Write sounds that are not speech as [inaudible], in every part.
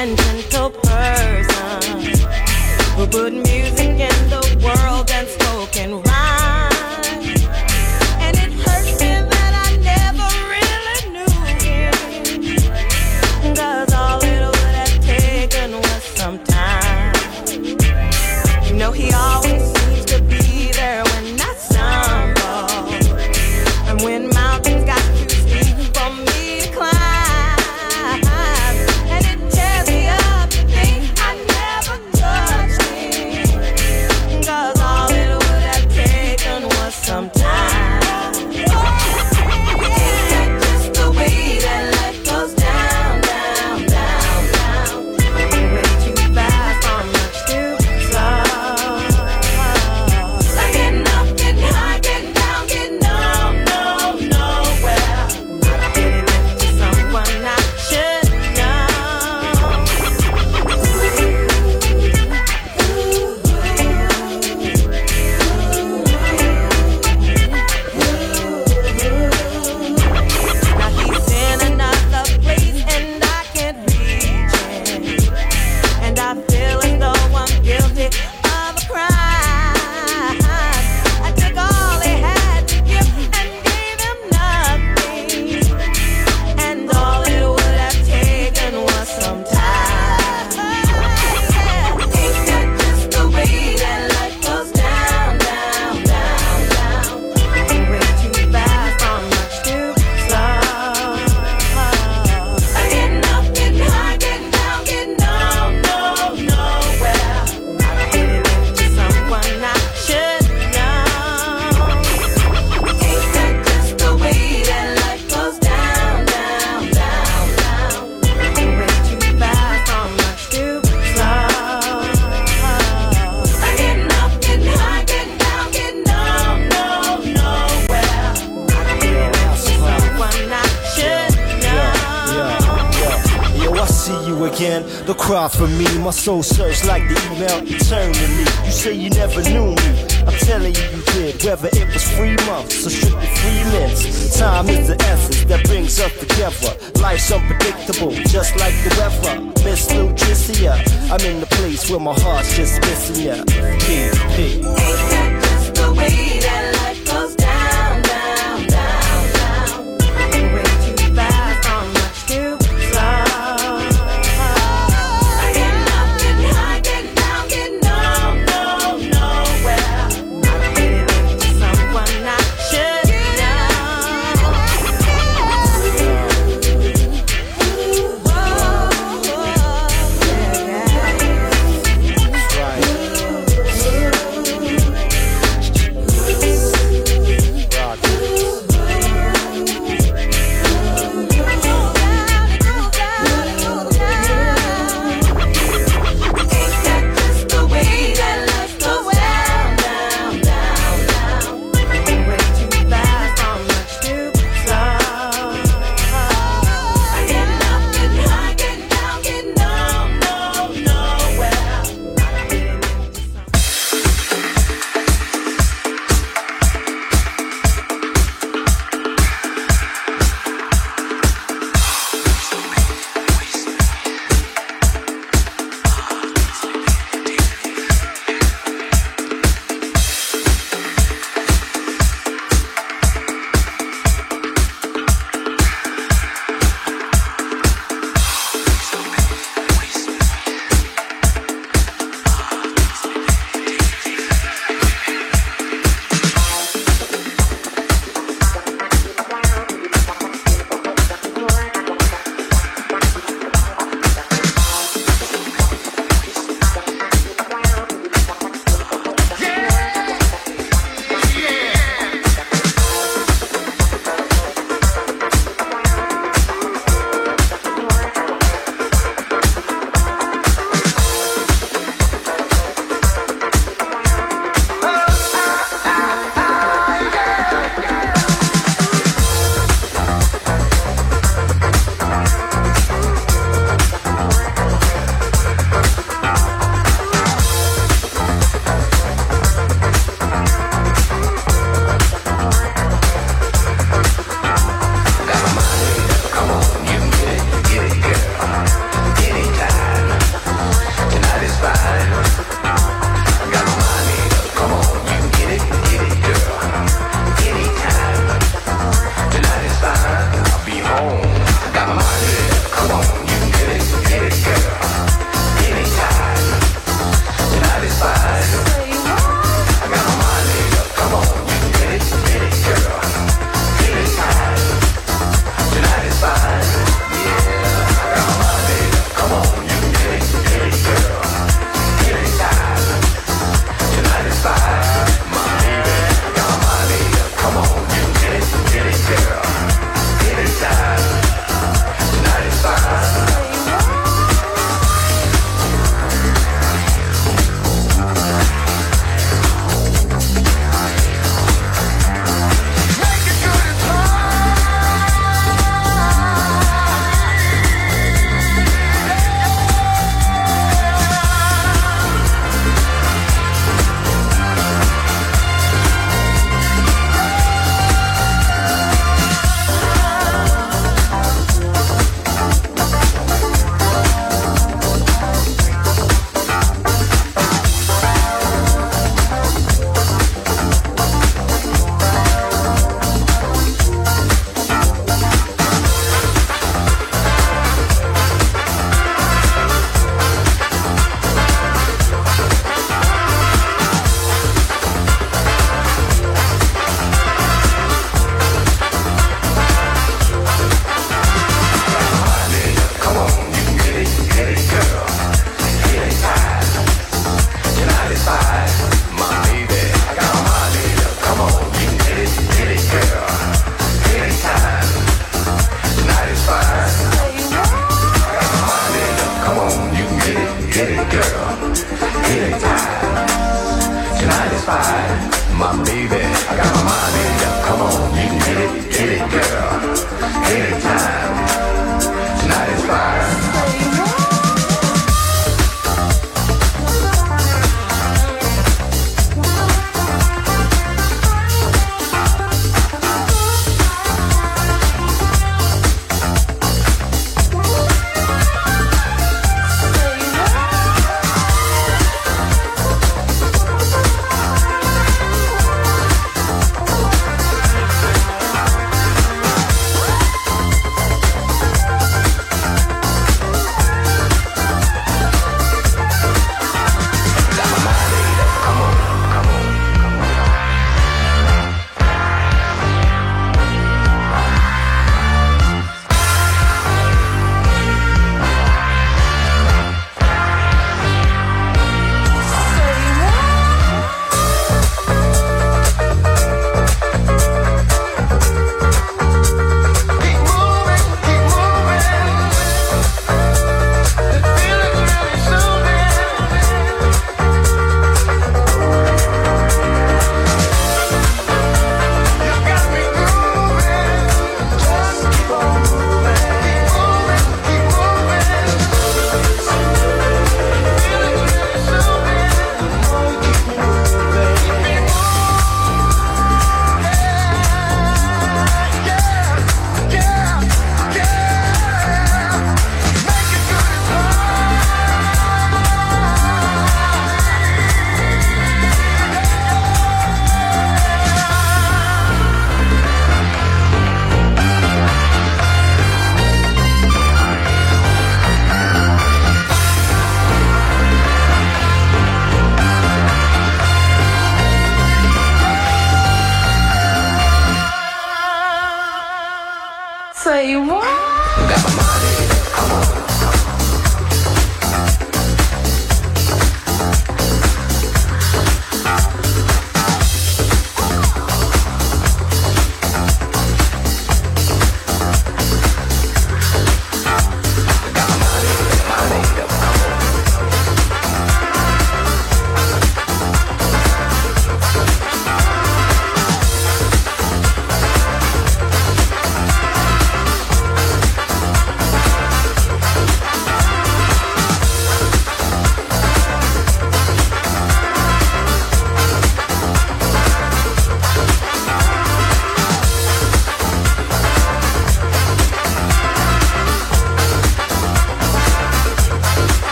And.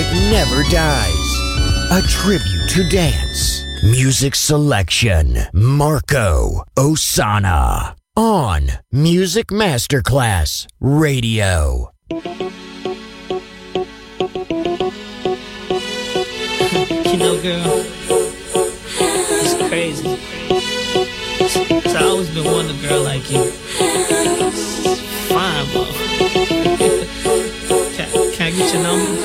music never dies. A tribute to dance. Music selection Marco Ossanna on Music Masterclass Radio. You know, girl, it's crazy. It's, I always been wanting a girl like you. It's fine, bro. [laughs] can, can I get your number?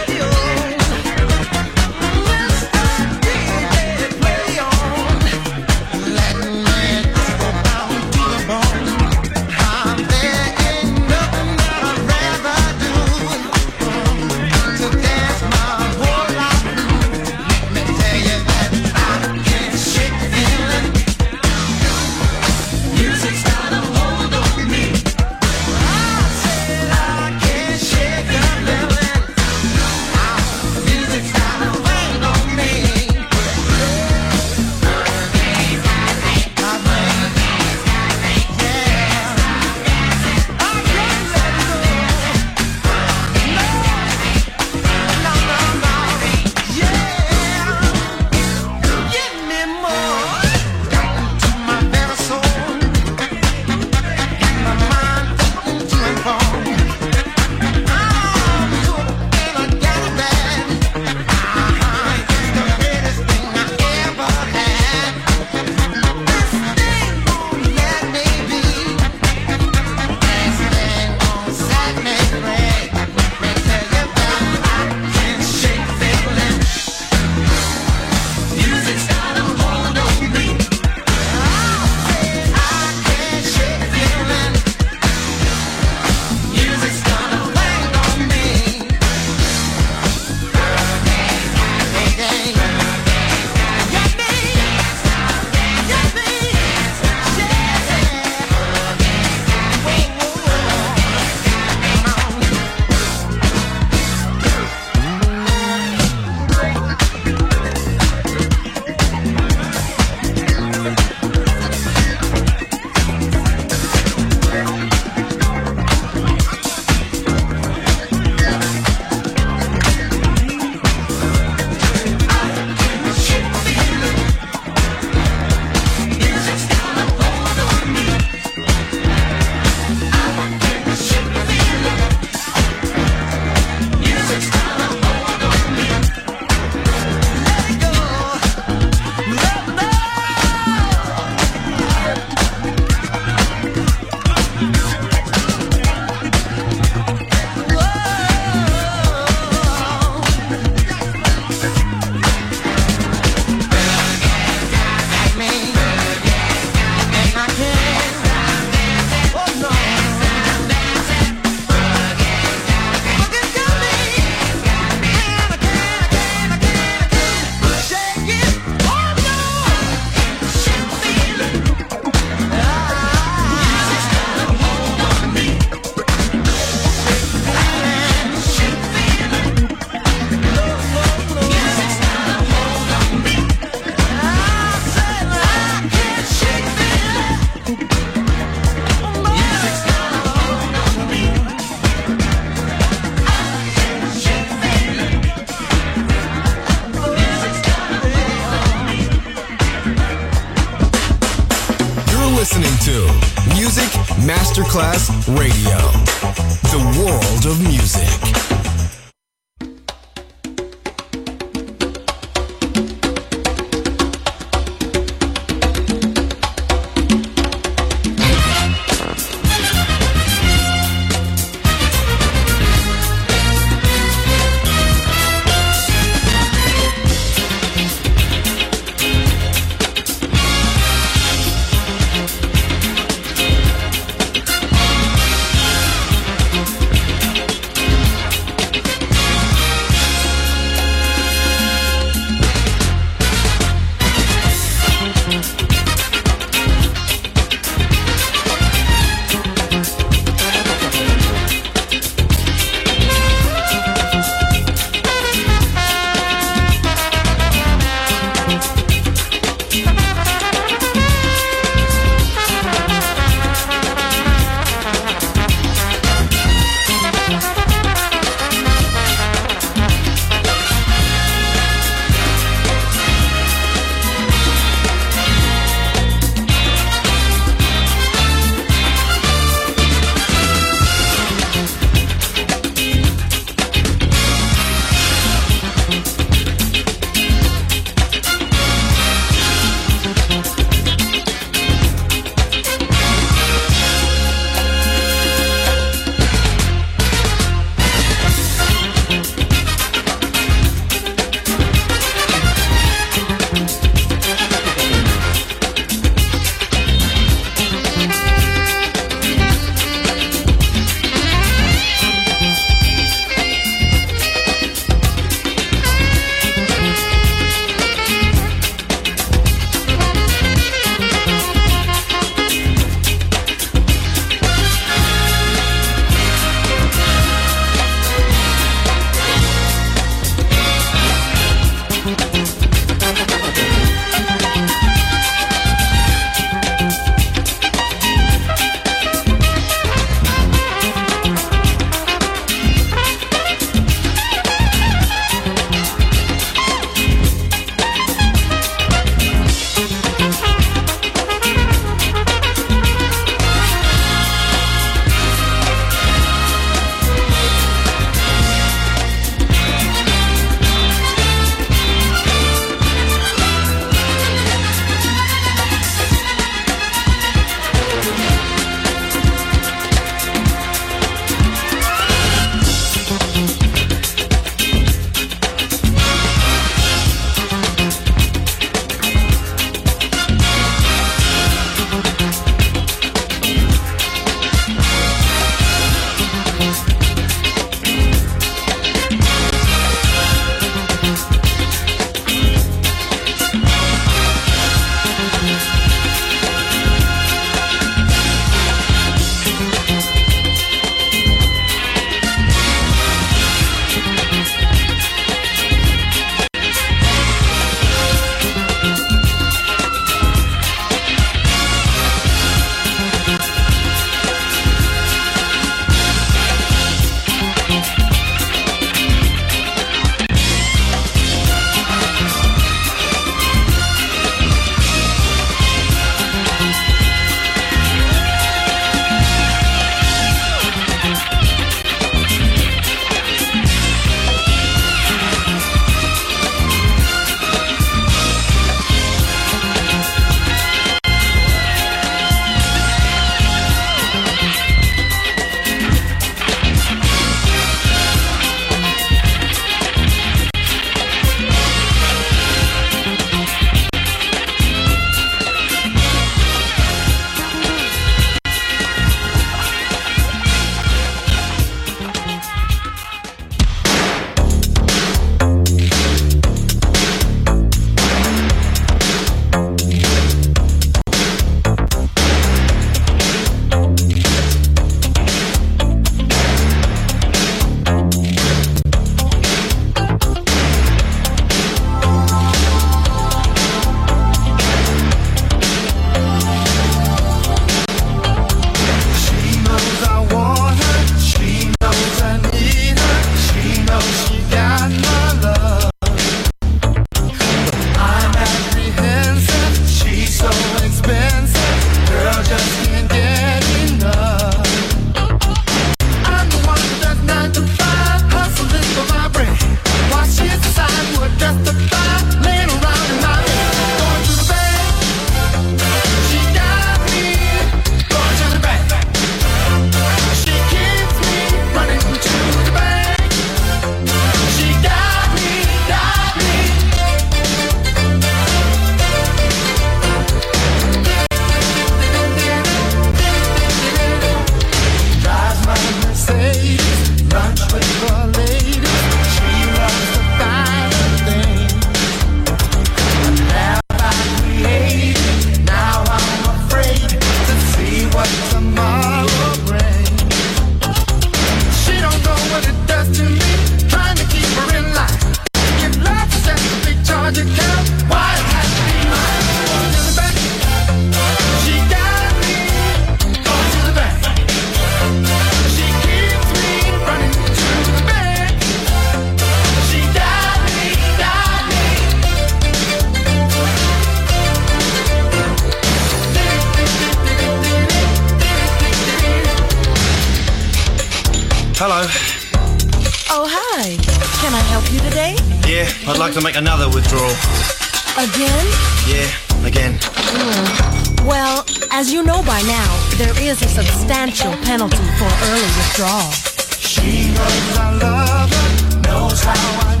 As you know by now, there is a substantial penalty for early withdrawal. She knows I love her, knows how I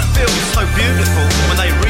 Because she feel so beautiful when they repossess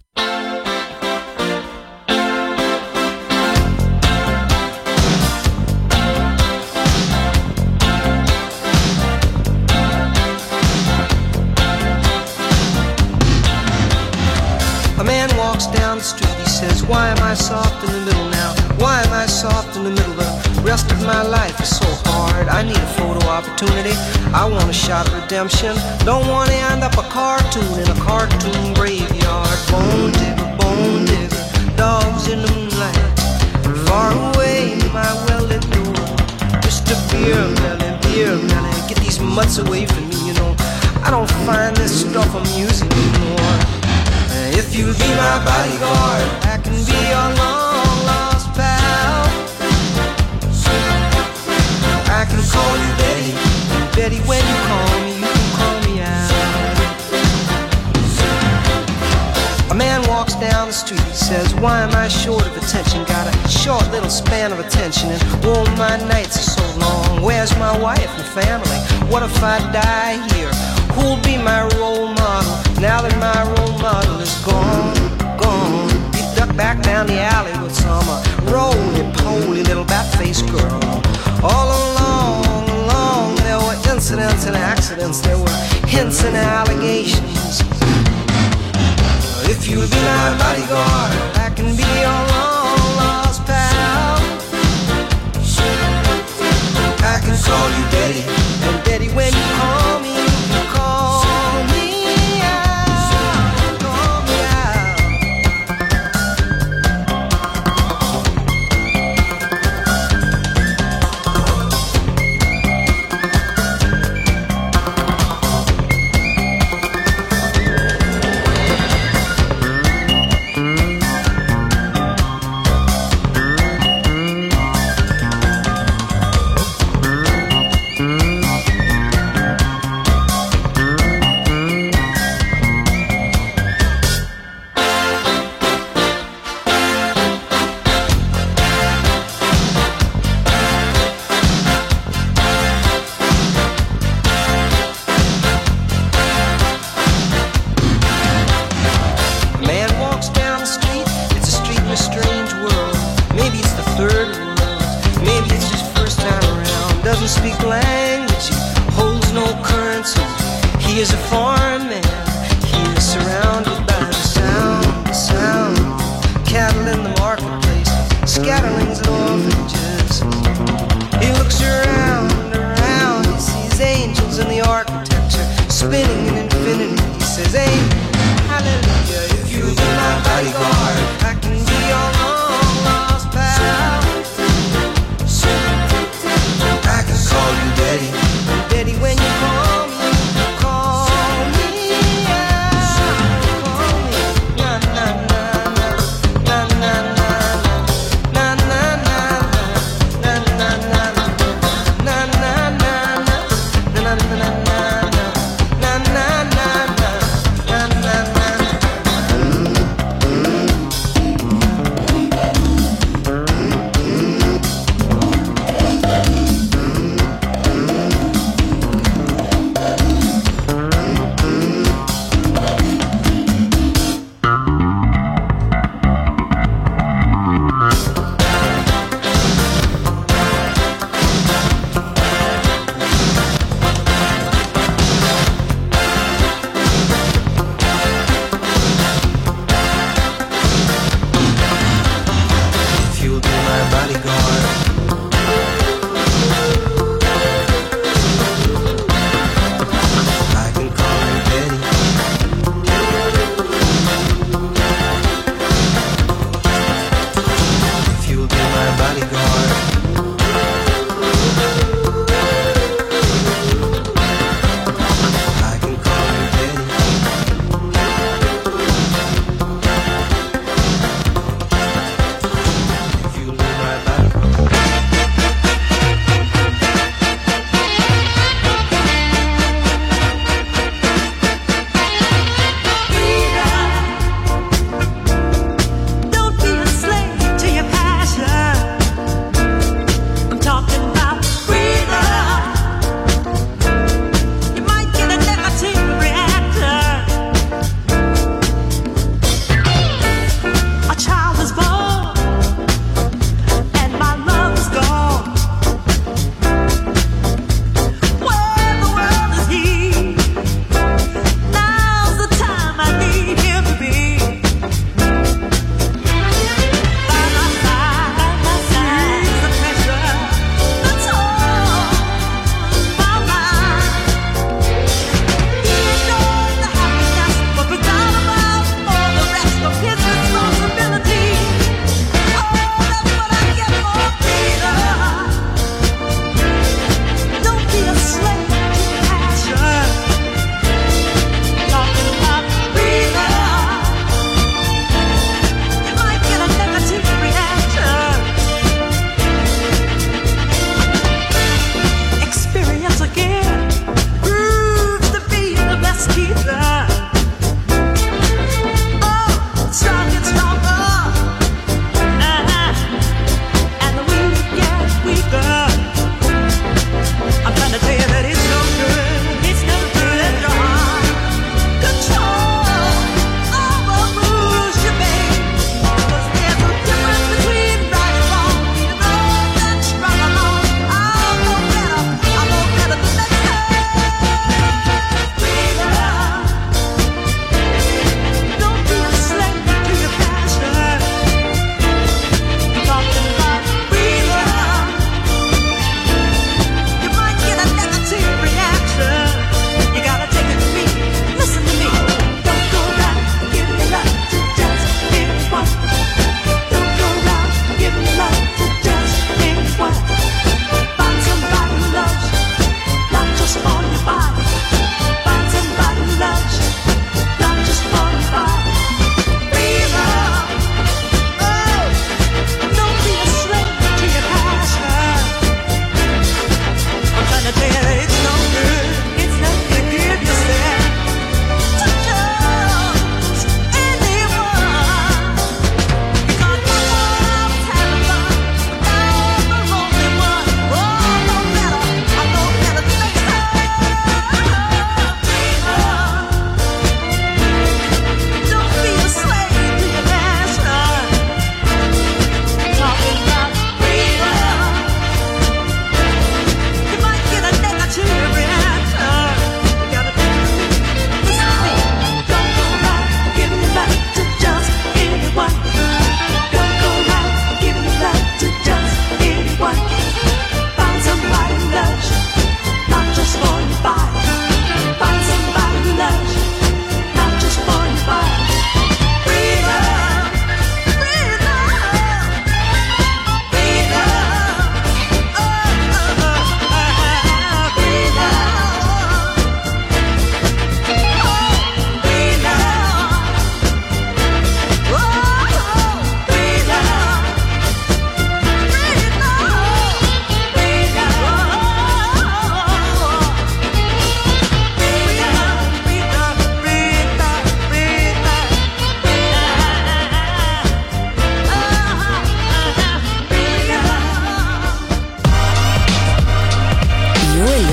The street, he says, Why am I soft in the middle now? Why am I soft in the middle? The rest of my life is so hard. I need a photo opportunity. I want a shot of redemption. Don't want to end up a cartoon in a cartoon graveyard. Bone digger, bone digger, dogs in the moonlight. Far away, my well-lit door. Mr. Beer Melly, Beer Melly, get these mutts away from me, you know. I don't find this stuff amusing anymore. Eh, if you'll be my bodyguard, I can be your long lost pal. I can call you Betty, Betty. When you call me, you can call me Al. A man walks down the street, he says, Why am I short of attention? Got a short little span of attention, and oh, my nights are so long. Where's my wife and family? What if I die here? Who'll be my role model now that my role model is gone? Gone. He ducked back down the alley with some uh, roly-poly little bat-faced girl. All along, along, there were incidents and accidents. There were hints and allegations. If you'll be my bodyguard, I can be your long lost pal. I can call you Betty,